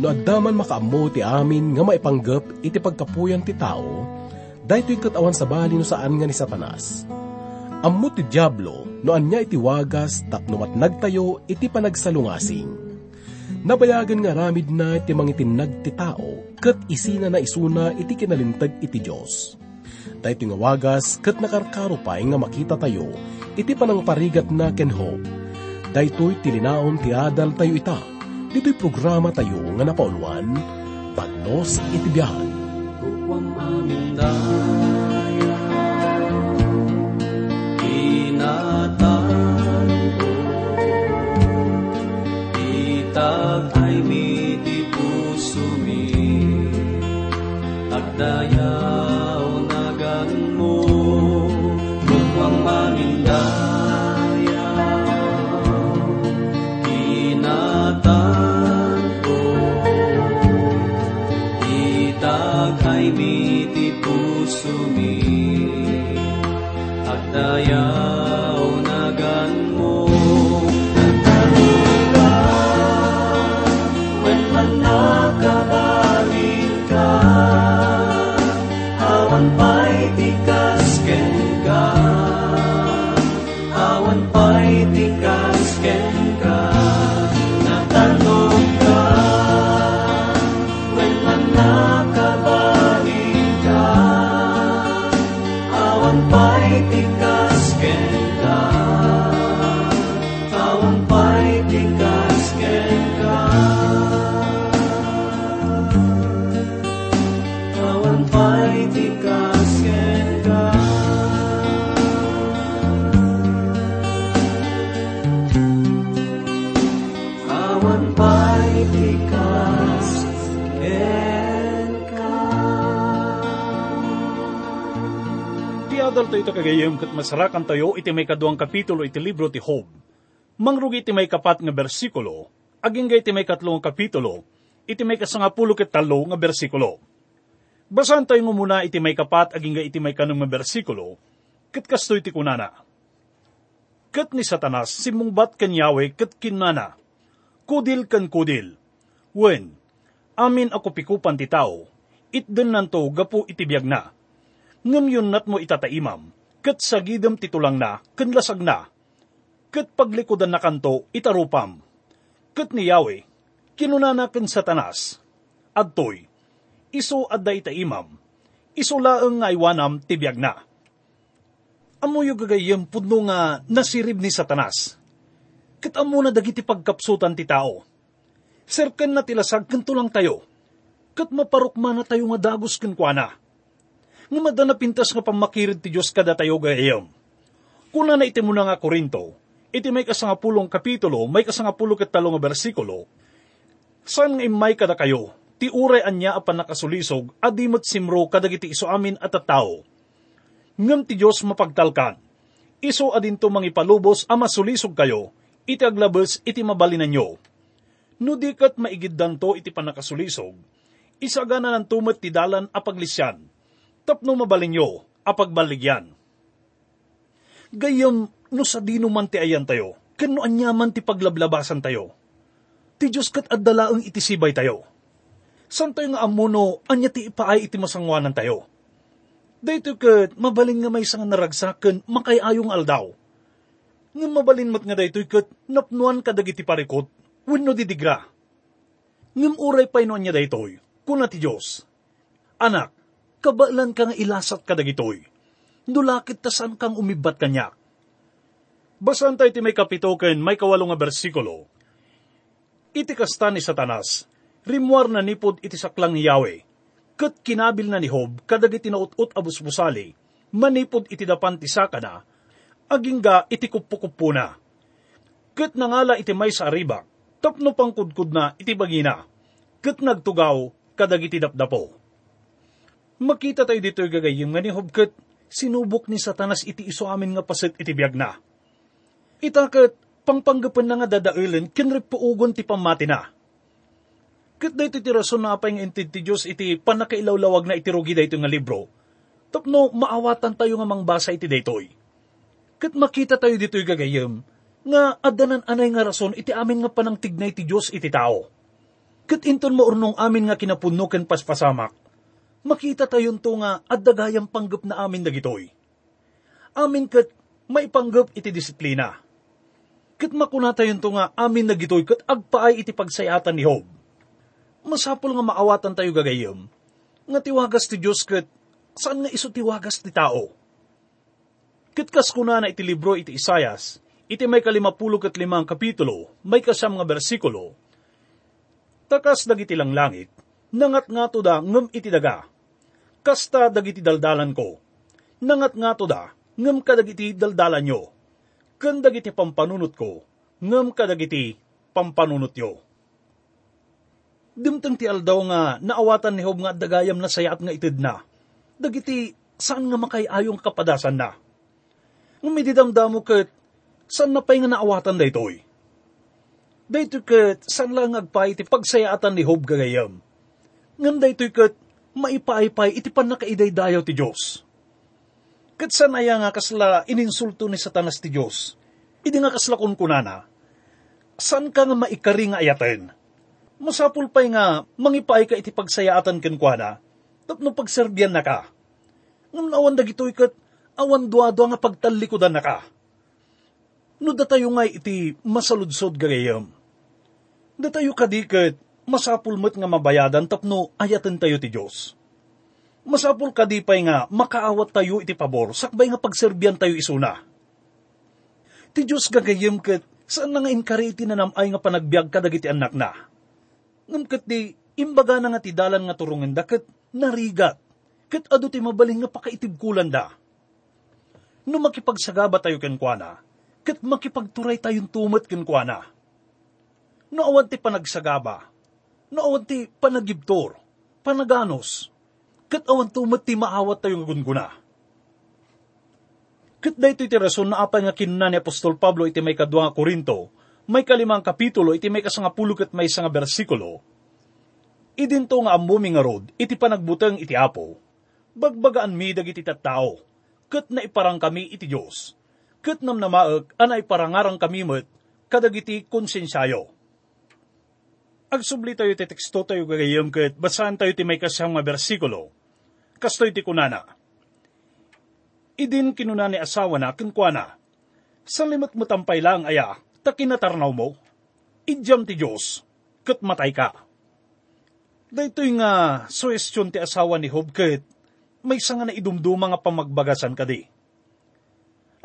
no addaman makaammo ti amin nga maipanggap iti pagkapuyan ti tao, dahito katawan sa bali no saan nga ni Satanas. Ammo ti Diablo no anya iti wagas tapno nagtayo iti panagsalungasing. Nabayagan nga ramid na iti mangitinag ti tao, kat isina na isuna iti kinalintag iti Diyos. Dahito nga wagas, kat nakarkarupay nga makita tayo, iti panang parigat na ken hope. Dahito'y tilinaon ti adal tayo ita, dito'y programa tayo nga napauluan, Pagnos iti biyahan. Kukwang amin daya, inatan ko, itag ay miti puso mi, Tayo ito kagayam kat masarakan tayo iti may kaduang kapitulo iti libro ti Job. Mangrugi iti may kapat nga bersikulo, aging iti may katlong kapitulo, iti may kasangapulo ket talo nga bersikulo. Basan tayo mo muna iti may kapat aging iti may kanong nga bersikulo, ket kastoy ti kunana. Ket ni Satanas simungbat kan Yahweh ket kinana, kudil kan kudil. Wen, amin ako pikupan ti tao, itden nanto gapu iti biyag na yun nat mo itataimam, kat sagidam titulang na, kan lasag na, kat paglikodan na kanto itarupam, kat ni Yahweh, kinunanakan satanas, adtoy, iso adda itaimam, iso laeng nga iwanam tibiyag na. Amoyo gagayam pudno nga nasirib ni satanas, kat amo na dagiti pagkapsutan ti tao, serken na tilasag kanto lang tayo, kat maparukma na tayo nga dagos kenkwana nga madana pintas nga pamakirid ti Diyos kada tayo gayam. Kuna na iti mo na nga Korinto, iti may kasangapulong kapitulo, may kasangapulo ket talo nga bersikulo, saan nga imay kada kayo, ti uray anya apan nakasulisog, adimot simro kadagiti iso amin at tao. Ngam ti Diyos mapagtalkan, iso adinto mangipalubos a masulisog kayo, iti aglabes iti mabalinan nyo. No di kat maigiddan to iti panakasulisog, isagana ng tumet ti dalan a paglisyan, tapno mabalin nyo, apagbaligyan. Gayam, no sa dino man ti ayan tayo, kano anyaman ti paglablabasan tayo. Ti Diyos kat addalaang itisibay tayo. San tayo nga amuno, anya ti ipaay iti masangwanan tayo. Dito kat, mabalin nga may isang naragsakan, makayayong aldaw. Nga mabalin mat nga dito kat, napnuan kadagiti parikot, wenno didigra. Ngam uray pa ino anya daytoy, kuna ti Diyos. Anak, kabalan ka nga ilasat ka dagitoy. Nulakit tasan kang umibat kanya. Basan tayo ti may kapitoken may kawalo nga bersikulo. Iti kasta ni Satanas, rimwar na nipod iti saklang ni Yahweh. Kat kinabil na ni Hob, kadagiti naut-ut abus-busali, manipod iti dapan ti sakana, agingga iti kupukupo na. Kat nangala iti may sa aribak, tapno pangkudkud na iti bagina. Kat nagtugaw, kadagiti dapdapo makita tayo dito gagayim nga ni Hobkat, sinubok ni Satanas iti iso amin nga pasit iti biyag na. Itakat, pangpanggapan na nga dadailan, kinrip puugon ti pamati na. Kat dito ti rason na apay nga intid ti Diyos iti panakailawlawag na itirugi dito nga libro, tapno maawatan tayo nga mangbasa iti daytoy. Kat makita tayo dito gagayim, nga adanan anay nga rason iti amin nga panang tignay ti Diyos iti tao. Kat inton maurnong amin nga kinapuno ken paspasamak, makita tayon to nga at dagayang panggap na amin dagitoy. Amin kat maipanggap iti disiplina. Kat makuna tayon to nga amin nagitoy kat agpaay iti pagsayatan ni Job. Masapol nga maawatan tayo gagayam, nga tiwagas ti Diyos kat saan nga iso tiwagas ti tao. Kitkas ko na na iti libro iti Isayas, iti may kalimapulo kat limang kapitulo, may kasam nga bersikulo, takas dagiti lang langit, nangat nga to da ngem iti daga. Kasta dagiti daldalan ko, nangat nga to da ngem kadagiti daldalan nyo. Ken dagiti pampanunot ko, ngem kadagiti pampanunot yo. Dimteng ti aldaw nga naawatan ni Hob nga dagayam na sayat nga itid na. Dagiti saan nga makayayong kapadasan na. Ngem ididamdamo ket saan na pay nga naawatan daytoy Dayto kat, san lang agpay iti pagsayaatan ni Hob gagayam. Ngam dayto kat, maipay-pay iti pan nakaiday dayaw ti Diyos. Kat san aya nga kasla ininsulto ni satanas ti Diyos. Idi nga kasla kun kunana. San ka nga maikari nga ayaten? Masapul pa'y nga, mangipay ka iti pagsayaatan ken kuana, tapno pagserbyan na ka. Ngam awan dagitoy kat, awan duado nga pagtalikodan na ka. No datayo nga iti masaludsod gagayam Datayo kadiket, masapul met nga mabayadan tapno ayaten tayo ti Diyos. Masapul kadipay nga makaawat tayo iti pabor, sakbay nga pagserbian tayo isuna. Ti Diyos gagayem ket, saan nga inkariti na namay nga panagbiag kadagiti anak na. Ngam ket di, imbaga na nga ti dalan nga turungan da ket narigat, ket ado ti mabaling nga pakaitibkulan da. No makipagsagaba tayo kenkwana, ket makipagturay tayong tumat kenkwana no awan ti panagsagaba, no awan ti panagibtor, panaganos, kat awan tumat ti maawat tayo gunguna. Kat dahito iti rason na apan nga kinuna ni Apostol Pablo iti may kadwa nga Korinto, may kalimang kapitulo iti may kasangapulo kat may nga bersikulo, idinto nga amumi nga rod iti panagbutang iti apo, bagbagaan mi dagiti tattao, kat na iparang kami iti Diyos, kat namnamaag anay parangarang kami met kadagiti konsensyayo Agsubli tayo ti teksto tayo gagayom ket basahan tayo ti may kasang nga bersikulo. Kastoy ti kunana. Idin kinuna ni asawa na kinkwana. Sa limot mo tampay lang aya, ta kinatarnaw mo. Idyam ti Diyos, ket matay ka. Daytoy nga suestyon ti asawa ni Hob ket may nga na idumduma nga pamagbagasan kadi.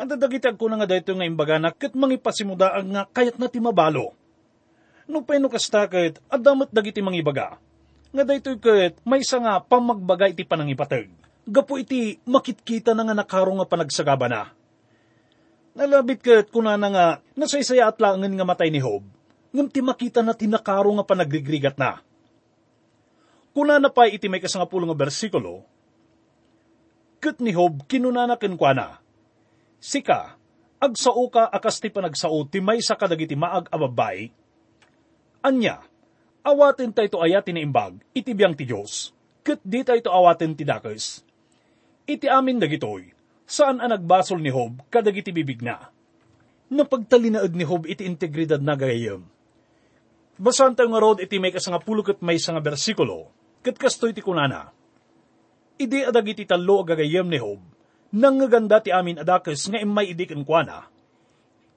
Ang dadagitag ko na nga dayto nga imbaga na ket mangipasimuda ang nga kayat na ti mabalo no peno kastakit, adamat dagiti mangibaga. Nga daytoy ket, may isa nga pamagbaga iti panangipateg. Gapo iti makitkita na nga nakaro nga panagsagaba na. Nalabit ket kuna na nga, nasaysaya at langan nga matay ni Hob, ngam ti makita na tinakaro nga panagrigrigat na. Kuna na pa iti may kasangapulo nga bersikulo, ket ni Hob kinunanaken kwa na, Sika, agsao ka akas ti panagsao ti may sa kadagiti maag ababay, Anya, awatin tayo to ayatin ni imbag, itibiyang ti Diyos, kat di tayo to awatin ti dakes. Iti amin dagitoy, saan ang nagbasol ni Hob kadagiti bibig na. Napagtalinaad ni Hob iti integridad na gayam. Basan tayo nga rod iti may kasangapulo kat may nga bersikulo, kat kastoy ti kunana. Idi adag iti talo agagayam ni Hob, nang ganda ti amin adakes nga imay idikan kwa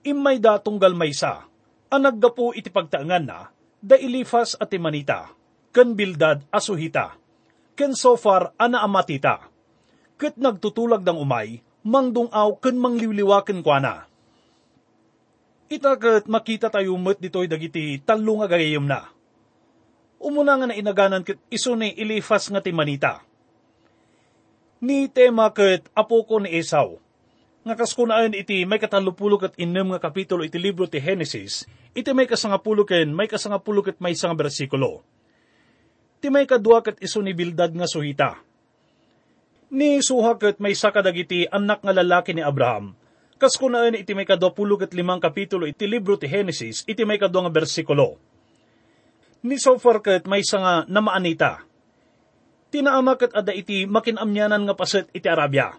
Imay da tunggal may sa, ang naggapo iti pagtaangan na, da Ilifas at Timanita, ken Bildad asuhita, ken Sofar ana amatita, ket nagtutulag ng umay, mangdungaw ken mangliwliwaken kwa na. Itakat makita tayo met ditoy dagiti talong agayayom na. Umuna nga na inaganan ket iso ni Ilifas nga Timanita. Ni tema ket apo ko ni Esau, nga kaskunaan iti may katalupulok at inem nga kapitulo iti libro ti Genesis, iti may kasangapulo ken may kasangapulo ket may isang bersikulo. Ti may kadua ket iso ni Bildad nga suhita. Ni suha ket may sakadagiti anak nga lalaki ni Abraham. Kaskunaan iti may kadwapulo ket limang kapitulo iti libro ti Genesis, iti may kadua nga bersikulo. Ni Sofar ket may nga namaanita. Tinaama ket ada iti makinamyanan nga paset iti Arabia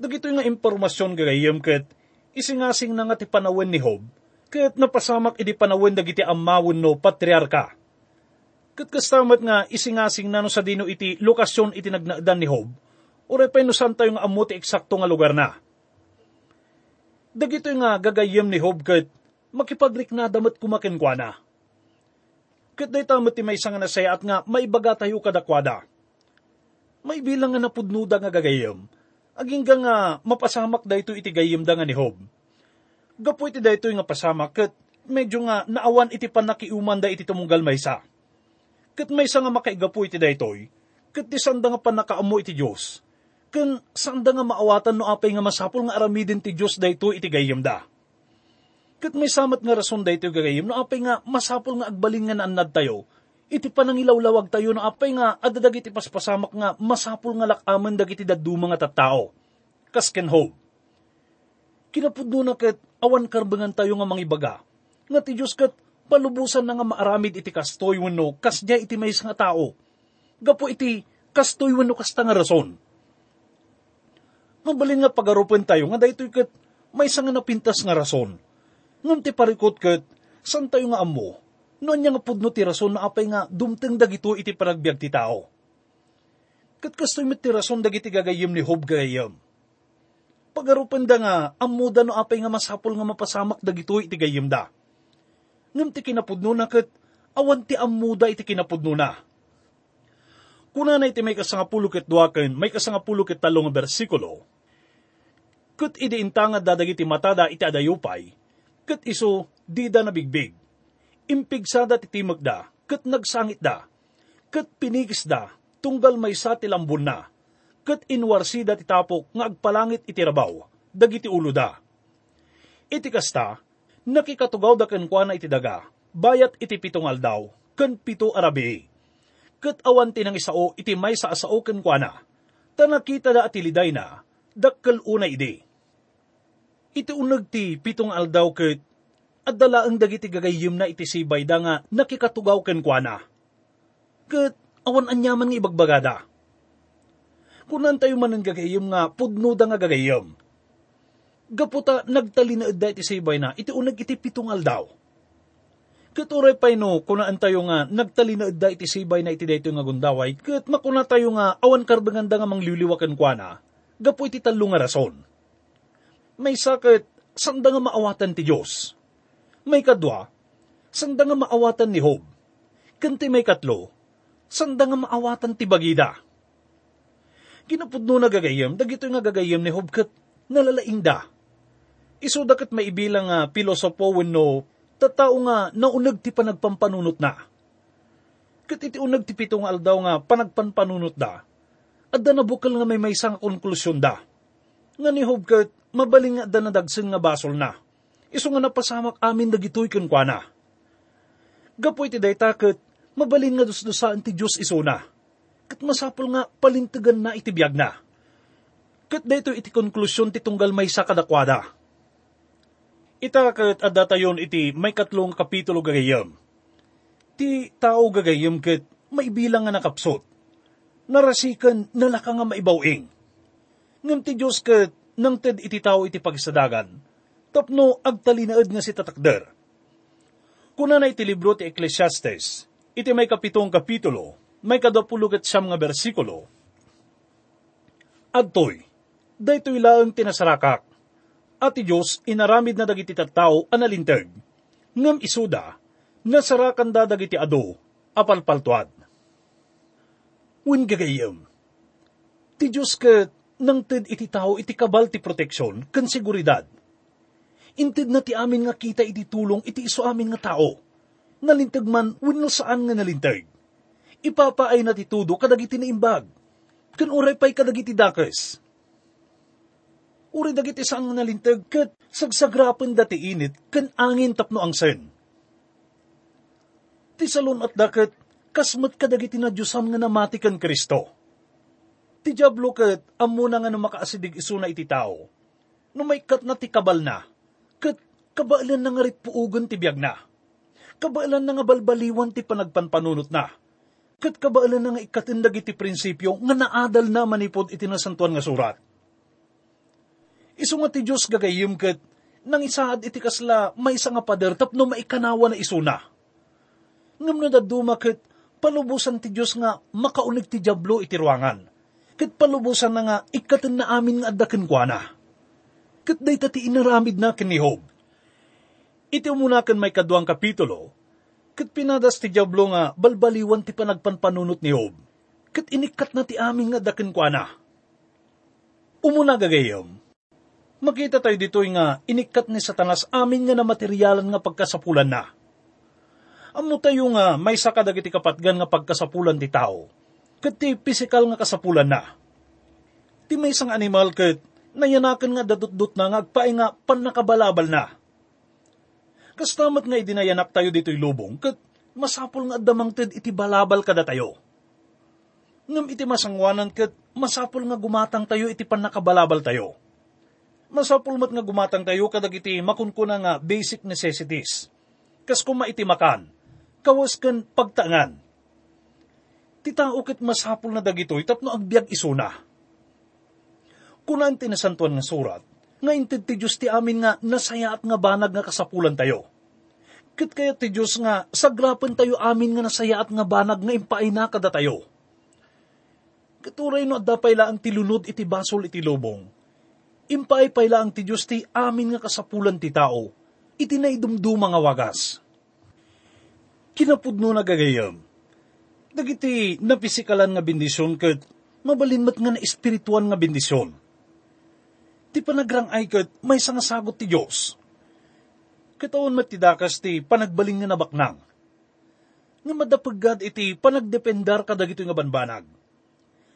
Dagito nga impormasyon gagayem ket isingasing na nga ti panawin ni Hob, ket napasamak idi panawin dagiti amawin no patriarka, Kat kastamat nga isingasing nano sa dino iti lokasyon iti nagnaadan ni Hob, uray pa no tayo nga amuti eksakto nga lugar na. Dagito nga gagayem ni Hob kat makipaglik na damat kumakin kwa na. Kat day tamat ti may nga nasaya at nga maibaga tayo kadakwada. May bilang nga napudnuda nga gagayem, aging nga mapasamak da ito iti da nga ni Hob. Gapo iti da ito nga pasamak kat medyo nga naawan iti panakiuman da iti tumunggal maysa. Kat maysa nga makaigapo iti da itoy, kat di sanda nga panakaamo iti Diyos. Kan sanda nga maawatan no apay nga masapol nga aramidin ti Diyos da ito iti gayem da. Kat may samat nga rason da ito gagayem no apay nga masapol nga agbalin nga naanad tayo, iti panangilawlawag tayo na apay nga adadag iti paspasamak nga masapul nga lakaman dagiti daddu mga tattao. Kasken ho. Kinapudno na kat awan karbangan tayo nga mangibaga. Nga ti Diyos kat palubusan na nga maaramid iti kastoy wano kasya iti may nga tao. Gapo iti kastoy wano kasta nga rason. Mabalin nga pagarupan tayo nga daytoy kat may nga napintas nga rason. Ngam ti parikot kat san tayo nga amo Noon niya nga pudno ti rason na apay nga dumteng dagito iti panagbiag ti tao. Kat kastoy met ti rason dagiti gagayim ni Hob gagayim. Pagarupan da nga, amuda no apay nga masapol nga mapasamak dagito iti gayim da. Ngam ti kinapudno na kat awan ti amuda iti kinapudno na. Kuna na iti may kasangapulo ket duaken, may kasangapulo ket talong bersikulo, kat idi intanga dadagiti matada iti adayupay, kat iso di da nabigbig impigsada ti timag da, kat nagsangit da, kat pinigis da, tunggal may sa tilambon na, kat inwarsida ti tapok nga agpalangit iti rabaw, dagiti ulo da. Iti kasta, nakikatugaw da kenkwana iti daga, bayat iti pitong aldaw, ken pito arabi. Kat awan tinang isao iti may sa asao kenkwana, tanakita da atiliday na, dakkel una ide. Iti unag ti pitong aldaw ket at dala ang dagiti gagayim na iti sibay da nga nakikatugaw ken kuana. Kat awan anyaman nga ibagbagada. Kunan tayo man ang gagayim nga pudno da nga gagayim. Gaputa nagtali na edda iti sibay na iti unag iti pitong aldaw. Katuray pa no, kunaan tayo nga nagtali na edda iti sibay na iti dayto nga gundaway, kat makuna tayo nga awan karbanganda nga mangliliwakan kuana, gapo iti talo nga rason. May sakit, sanda nga maawatan ti Diyos may kadwa, sanda nga maawatan ni Hob. Kanti may katlo, sanda nga maawatan ti Bagida. Kinapudno na gagayam, dagito nga gagayam ni Hob kat nalalaing da. Iso dakat maibilang nga pilosopo wenno tatao nga naunag ti panagpampanunot na. Kat iti unag ti pitong aldaw nga panagpanpanunot da. At da nga may may isang konklusyon da. Nga ni Hob kat mabaling nga da nga basol na iso nga napasamak amin dagitoy ken kuana. Gapoy ti dayta ket mabalin nga dusdusaan ti Dios iso na. Ket masapol nga palintegan na iti biag na. Ket dayto iti konklusyon ti tunggal may sa kadakwada. Ita ket adda tayon iti may katlong kapitulo gagayem. Ti tao gagayem ket maibilang nga nakapsot. Narasikan nalaka nga maibawing. Ngam ti Diyos ket nang ted iti tao iti pagsadagan tapno agtalinaed nga si tatakder. Kuna na iti libro ti Ecclesiastes, iti may kapitong kapitulo, may kadapulugat siyam nga bersikulo. Adtoy, daytoy laang tinasarakak, at ti Diyos inaramid na dagiti tattao analinteg, ngam isuda, nasarakan da dagiti ado, apalpaltuad. Win gagayam, ti Diyos ka nang ted iti tao iti kabal ti proteksyon kan seguridad Intid na ti amin nga kita iti tulong iti iso amin nga tao. Nalintag man, wino saan nga nalintag. Ipapaay na ti tudo kadagiti na imbag. Kan uray pa'y kadagiti dakes. Uri dagiti saan nga nalintag, kat sagsagrapan dati init, kan angin tapno ang sen. Ti salon at dakat, kasmat kadagiti na Diyosam nga namati kan Kristo. Ti Diablo kat, amo na nga na makaasidig iso na iti tao. No may kat na ti kabal na, Kat kabailan na nga rit ti biyag na. Kabailan na nga balbaliwan ti panagpanpanunot na. Kat kabailan na nga ikatindag iti prinsipyo nga naadal na manipod iti nasantuan nga surat. Iso ti Diyos gagayim kat nang isaad iti kasla may isa nga pader tapno maikanawa na isuna. Ngam na daduma kat palubusan ti Diyos nga makaunig ti Diablo iti ruangan. Kat palubusan na nga ikatan na amin nga adakin kwa na. Kat day tati inaramid na kinihob. Iti umunakan may kaduang kapitulo, kat pinadas ti Diablo nga balbaliwan ti panagpanpanunot ni Hob. Kat inikat na ti amin nga adakin kwa na. Umuna gagayom, makita tayo dito nga inikat ni Satanas amin nga na materyalan nga pagkasapulan na. Amo tayo nga may sakadagiti kapatgan nga pagkasapulan ti tao. Kat ti pisikal nga kasapulan na. Ti may isang animal kat nayanakan nga dadut-dut na nga agpae nga panakabalabal na. Kastamat nga idinayanak tayo dito'y lubong kat masapol nga damang ted iti balabal kada tayo. Ngam iti masangwanan kat masapol nga gumatang tayo iti panakabalabal tayo. Masapul mat nga gumatang tayo kadag iti makunkuna nga basic necessities. Kas kuma iti makan, kawas kan pagtangan. Ti tao ket masapul na dagitoy tapno agbyag isuna. Kunan tinasantuan nga surat, nga inted ti Diyos ti amin nga nasaya at nga banag nga kasapulan tayo. Ket kaya ti Diyos nga sagrapan tayo amin nga nasaya at nga banag nga impaina kada tayo. Katuray no adda payla ang tilunod iti basol iti lubong impay lang ti Diyos ti amin nga kasapulan ti tao, iti naidumduma nga wagas. Kinapudno na gagayam, dagiti napisikalan nga bendisyon kat mabalinmat nga na espirituan nga bendisyon. Ti panagrang ay kat may nga sagot ti Diyos. Katawan mat ti ti panagbaling nga nabaknang. Nga madapagad iti panagdependar kadagito nga banbanag.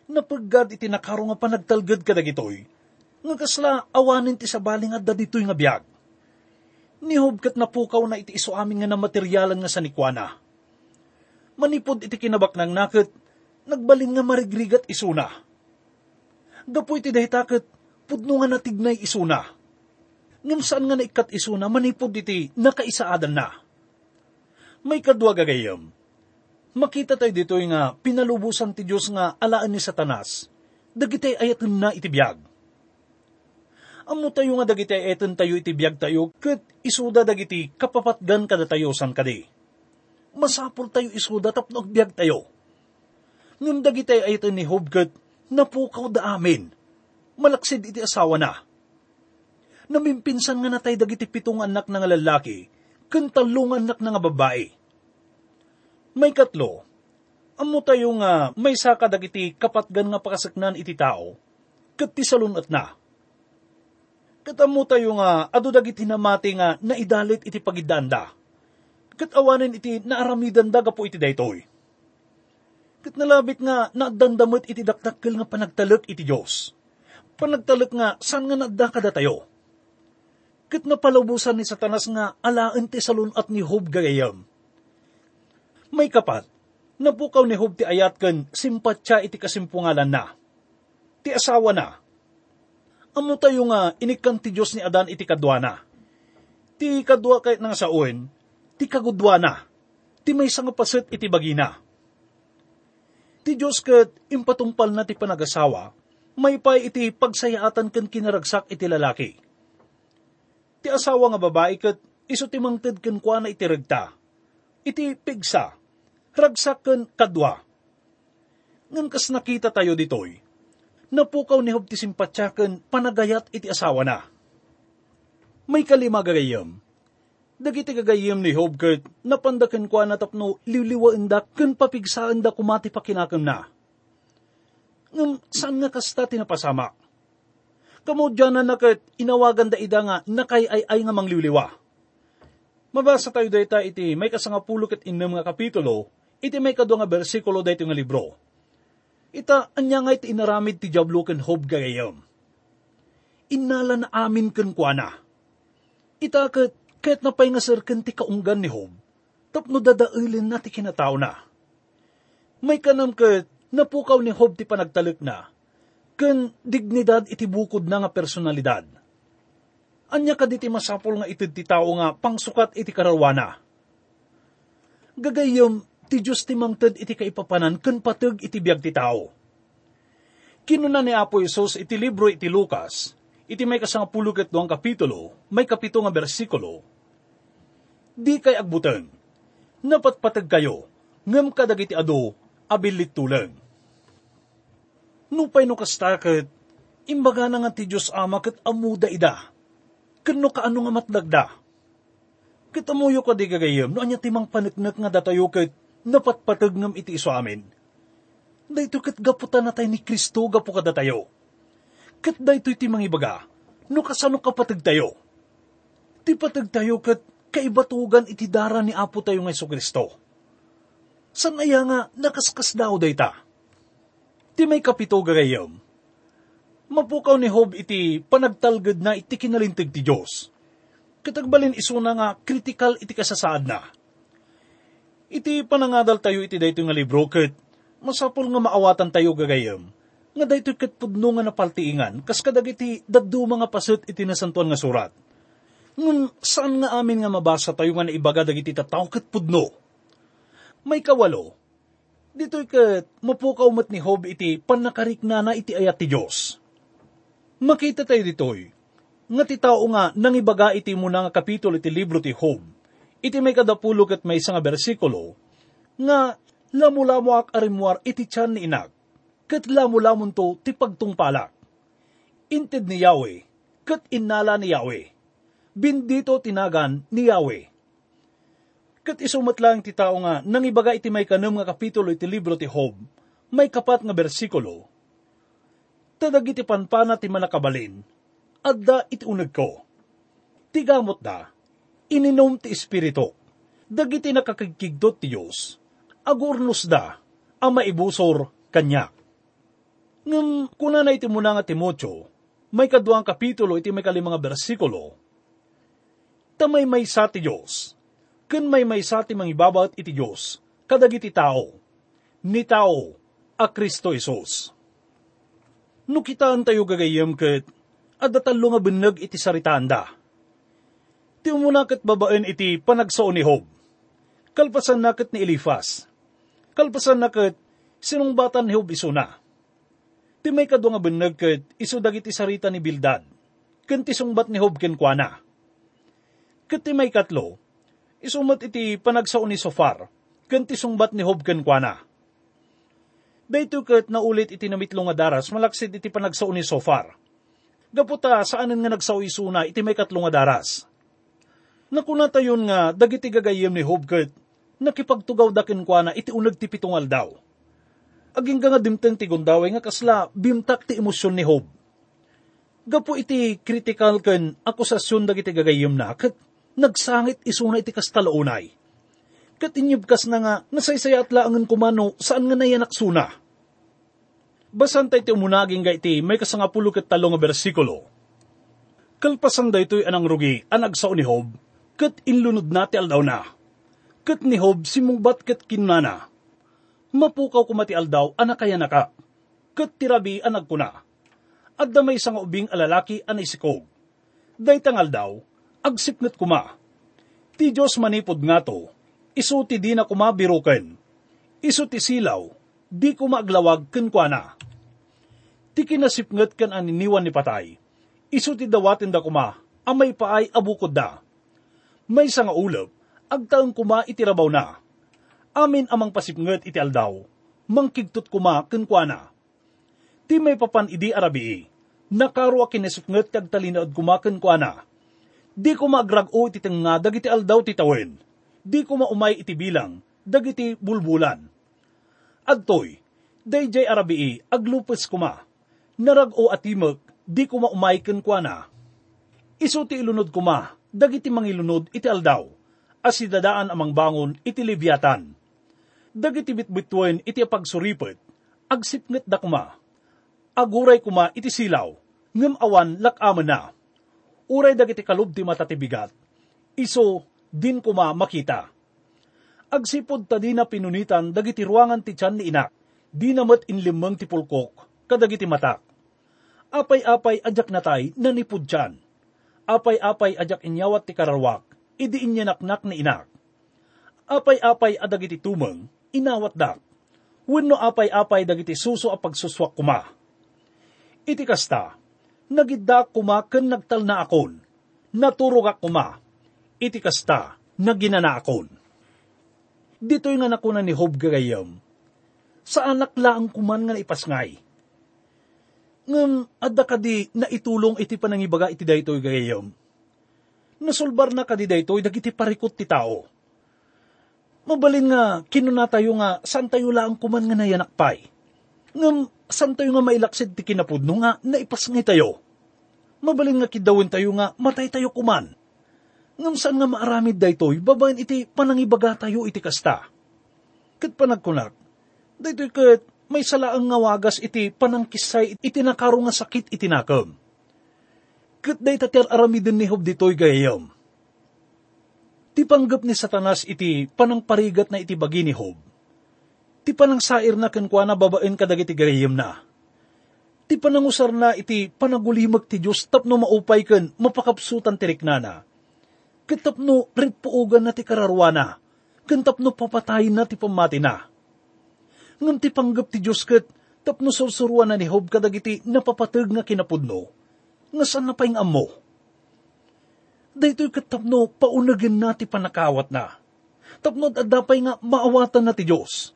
Napagad iti nakaro nga panagtalgad kadagitoy nga kasla awanin ti sabaling adda ditoy nga biyag. Nihob kat napukaw na iti iso amin nga na materyalan nga sa nikwana. Manipod iti kinabak ng nakit, nagbalin nga marigrigat isuna. Gapo iti dahitakit, pudno nga natignay isuna. Ngam saan nga naikat isuna, manipod iti nakaisaadan na. May kadwa gagayam. Makita tayo dito nga pinalubusan ti Diyos nga alaan ni Satanas. Dagitay ayatun na iti biyag Amo tayo nga dagiti eton tayo iti biyag tayo, kat isuda dagiti kapapatgan kada tayo san kadi. Masapol tayo isuda tapno biyag tayo. Ngam dagiti eton ni Hob kat napukaw da amin. Malaksid iti asawa na. Namimpinsan nga natay dagiti pitong anak nga lalaki, kan talong anak nga babae. May katlo, amo tayo nga may saka dagiti kapatgan nga pakasaknan iti tao, kat ti salunat na Katamo tayo nga, adu dagiti namati nga naidalit iti pagidanda. Kat awanin iti naaramidan daga po iti daytoy. Kat nalabit nga naagdandamot iti dakdakkel nga panagtalek iti Diyos. Panagtalek nga saan nga nadda kada tayo. Kat napalubusan ni Satanas nga alaan ti salun at ni Hob gagayam. May kapat, napukaw ni Hob ti ayat ken simpatya iti kasimpungalan na. Ti asawa na, Amo tayo nga inikan ti Diyos ni Adan iti kadwana. Ti kadwa kahit nga sa uwen, ti kagudwana. Ti may nga pasit iti bagina. Ti Diyos kat impatumpal na ti panagasawa, may pa iti pagsayaatan kan kinaragsak iti lalaki. Ti asawa nga babae kat iso ti mangted kan kwa na iti regta. Iti pigsa, ragsak kan kadwa. Ngan kas nakita tayo ditoy, napukaw ni Hob ti simpatsyaken panagayat iti asawa na. May kalima gagayam. Dagiti gagayam ni Hob ket napandaken kwa na tapno liwliwaen da ken papigsaan da kumati pakinakam na. Ngam saan nga kasta tinapasama? Kamo dyan na nakat inawagan da ida nga nakay ay ay nga mangliwliwa. Mabasa tayo dayta iti may kasangapulo ket innem nga kapitulo, iti may kadwa nga bersikulo dayto nga libro Ita, anya nga iti inaramid ti Diablo ken hob gagayam. Inala na amin ken kuana. Ita ket ket napay nga sir ken ti kaunggan ni hob. Tapno dadailin na ti kinatao na. May kanam ket napukaw ni hob ti panagtalik na. Ken dignidad iti bukod na nga personalidad. Anya ka diti masapol nga itid ti tao nga pangsukat iti karawana. Gagayom ti Diyos ti mangted iti kaipapanan ken pateg iti biag ti tao. Kinuna ni Apo Isos iti libro iti Lucas, iti may kasangapulo ket duang kapitulo, may kapito nga bersikulo, Di kay agbuteng, napatpatag kayo, ngem kadagiti ado, abilit tulang. Nupay no kastakit, imbaga na nga ti Diyos ama kat amuda ida. Kano ka ano nga matlagda. Kitamuyo ka di gagayam, no anya timang paniknak nga datayo kat napatpatag ngam iti iso amin. Dahito kat gaputan na tayo ni Kristo gapu ka datayo. Kat dahito iti mga ibaga, no kasano kapatag tayo. Ti patag tayo kat kaibatugan iti dara ni Apo tayo ng Iso Kristo. San aya nga nakaskas daw dayta? Ti may kapito gagayam. Mapukaw ni Hob iti panagtalgad na iti kinalintig ti Diyos. Katagbalin iso na nga critical iti kasasaad na. Iti panangadal tayo iti dayto nga libro ket masapol nga maawatan tayo gagayam. Nga dayto ket pudno nga napaltiingan kas kadagiti daddu mga paset iti nasantuan nga surat. Ngun saan nga amin nga mabasa tayo nga naibaga dagiti tataw ket pudno? May kawalo, Dito'y kat mapukaw mat ni Hob iti panakarik na iti ayat ti Diyos. Makita tayo dito'y, nga ti tao nga nangibaga iti muna nga kapitulo iti libro ti Hob, iti may kadapulog at may isang bersikulo, nga lamulamo ak arimuar iti tiyan ni inag, kat lamulamon to ti pagtungpalak. Inted ni Yahweh, kat inala ni Yahweh, bindito tinagan ni Yahweh Kat isumat lang ti tao nga, nang ibaga iti may kanam nga kapitulo iti libro ti Hob, may kapat nga bersikulo. Tadag iti panpana ti manakabalin, adda iti unag ko. Tigamot da, ininom ti espiritu, dagiti nakakigkigdot ti Diyos, agurnos da, ang maibusor kanya. Ngam, kuna na iti muna nga Timotyo, may kaduang kapitulo iti may kalimang bersikulo, tamay may sa ti Diyos, ken may may sa ti mangibabat iti Diyos, kadagiti tao, ni tao, a Kristo Isos. No kitaan tayo gagayam ket, adatalo nga beneg iti saritanda. Ti umuna ket babaen iti panagsaon ni Hob. Kalpasan na ket ni Elifas. Kalpasan na ket sinungbatan ni Hob isuna. Ti may kado nga beneg ket iso dagiti sarita ni Bildad. Ken ti sungbat ni Hob ken kuana. Ket ti may katlo, isumat iti panagsaon ni Sofar, kanti sungbat ni Hob ken kuana. Dayto ket naulit iti namitlo nga daras, malaksid iti panagsaon ni Sofar. Gaputa saanan nga nagsaw isuna iti may katlo nga daras. Nakuna tayon nga dagiti gagayem ni Hob ket nakipagtugaw daken kuana iti uneg ti pitungal daw. Aging nga dimteng ti gundaway nga kasla bimtak ti emosyon ni Hob. Gapo iti critical ken akusasyon dagiti gagayem na ket nagsangit isuna iti kastalaunay. Kat inyibkas na nga, nasaysaya at laangan kumano, saan nga nayanak suna. Basan tayo umunaging ga iti, may kasangapulo kat talong bersikulo. Kalpasan da ito'y anang rugi, anag sa ni Hob, kat inlunod na ti aldaw na. Kat ni Hob, simungbat kat kinana. Mapukaw kumati aldaw, anak kaya naka. Kat tirabi anag ko na. At damay sa nga ubing alalaki anay sikog. Daytang agsipnget kuma. Ti Diyos manipod nga to, iso ti di na kuma biruken. Iso ti silaw, di kuma aglawag ken kuana. Ti kinasipnget kan aniniwan ni patay, iso ti dawatin da kuma, amay paay abukod da. May nga ulap, agtaang kuma itirabaw na. Amin amang pasipnget iti aldaw, mangkigtot kuma ken kuana. Ti may papan idi arabi, nakarwa kinasipnget kag talinaod kuma ken kuana Di ko maagrag-o iti nga dagiti aldaw titawen. Di ko maumay iti bilang, dagiti bulbulan. Adtoy, dayjay arabii, aglupes kuma. Narag-o atimag, di ko maumay ken kuana. Iso ti ilunod kuma, dagiti mangilunod iti aldaw. As dadaan amang bangon iti libyatan. Dagiti bitbitwen iti pagsuripet, agsipnget da kuma. Aguray kuma iti silaw, ngem awan lakaman na uray dagiti kalubti matatibigat, iso din kuma makita. Agsipod ta di na pinunitan dagiti ruangan ti tiyan ni inak, di namat inlimang ti pulkok, kadagiti matak. Apay-apay ajak natay nanipod tiyan. Apay-apay ajak inyawat ti kararwak, idi inyanaknak ni inak. Apay-apay adagiti tumeng, inawat dak. Wenno apay-apay dagiti suso a pagsuswak kuma. Iti kasta, nagidda kuma ken nagtal na akon, naturog kuma, iti kasta, naginana akon. Dito'y nga nakuna ni Hob gagayam. Sa anak laang kuman nga naipasngay. Ngam, adda kadi na itulong iti panangibaga iti daytoy gagayam. Nasulbar na kadi daytoy dagiti parikot ti tao. Mabalin nga, kinuna tayo nga, saan tayo laang kuman nga nayanakpay. Ngam, saan tayo nga mailaksid ti kinapudno nga, naipasngay tayo. Mabalin nga kidawin tayo nga, matay tayo kuman. Ngam saan nga maaramid daytoy, babayan iti panangibaga tayo iti kasta. Kat panagkunak, daytoy kat may salaang nga wagas iti panangkisay iti nakaro nga sakit iti nakam. Kat day tatir aramidin ni Hob ditoy gayam. Ti panggap ni Satanas iti panangparigat na iti bagi ni Hob. Ti panangsair na kenkwa na babaen kadagiti gayam na. Ti panangusar na iti panagulimag ti Diyos tapno maupay ken mapakapsutan ti riknana. Ket tapno rinpuugan na ti kararwana. Ken tapno papatayin na ti pamati na. Ngam ti panggap ti Diyos ket tapno sursuruan na ni Hob kadagiti napapateg nga kinapudno. Nga saan na paing amo? Daytoy ket tapno paunagin na ti panakawat na. Tapno adapay nga maawatan na ti Diyos.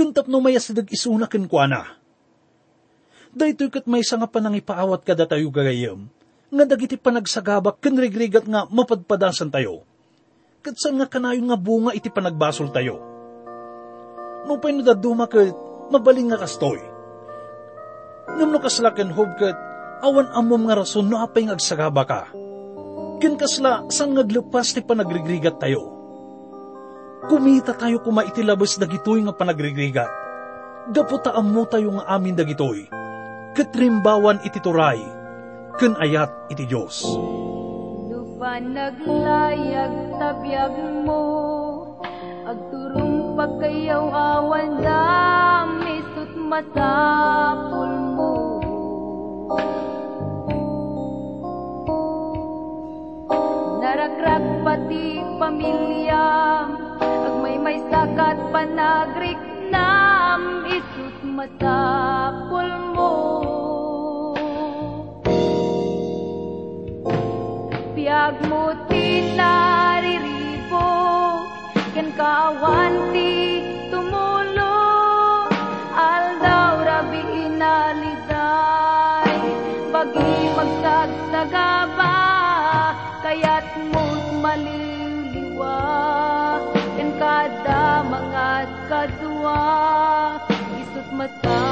Ken tapno mayasidag isuna ken kuana. Daytoy ket may nga panangipaawat kada tayo gagayam, nga dagiti panagsagabak ken rigrigat nga mapadpadasan tayo. Ket saan nga kanayon nga bunga iti panagbasol tayo. Mupay no daduma ket mabaling nga kastoy. Ngam no kaslaken hob ket awan amom nga rason no apay nga agsagaba ka. Ken kasla sang ngaglepas ti panagrigrigat tayo. Kumita tayo kuma iti labas dagitoy nga panagrigrigat. Gaputa mo tayo nga amin dagitoy. Katrimbawan iti turay. Ken ayat iti Diyos. Lupan naglayag tabiyag mo Agturong pagkayaw awan damisot masapul mo Narakrak pati pamilya may sakat panagrik nam Isut masapul mo Biyag mo tinariribo Ken kawan ti tumulong Aldaw rabi inaliday Bagi magsagsagaba Kaya't mo't maliliwa Ken kada mga kadwa Isut matapul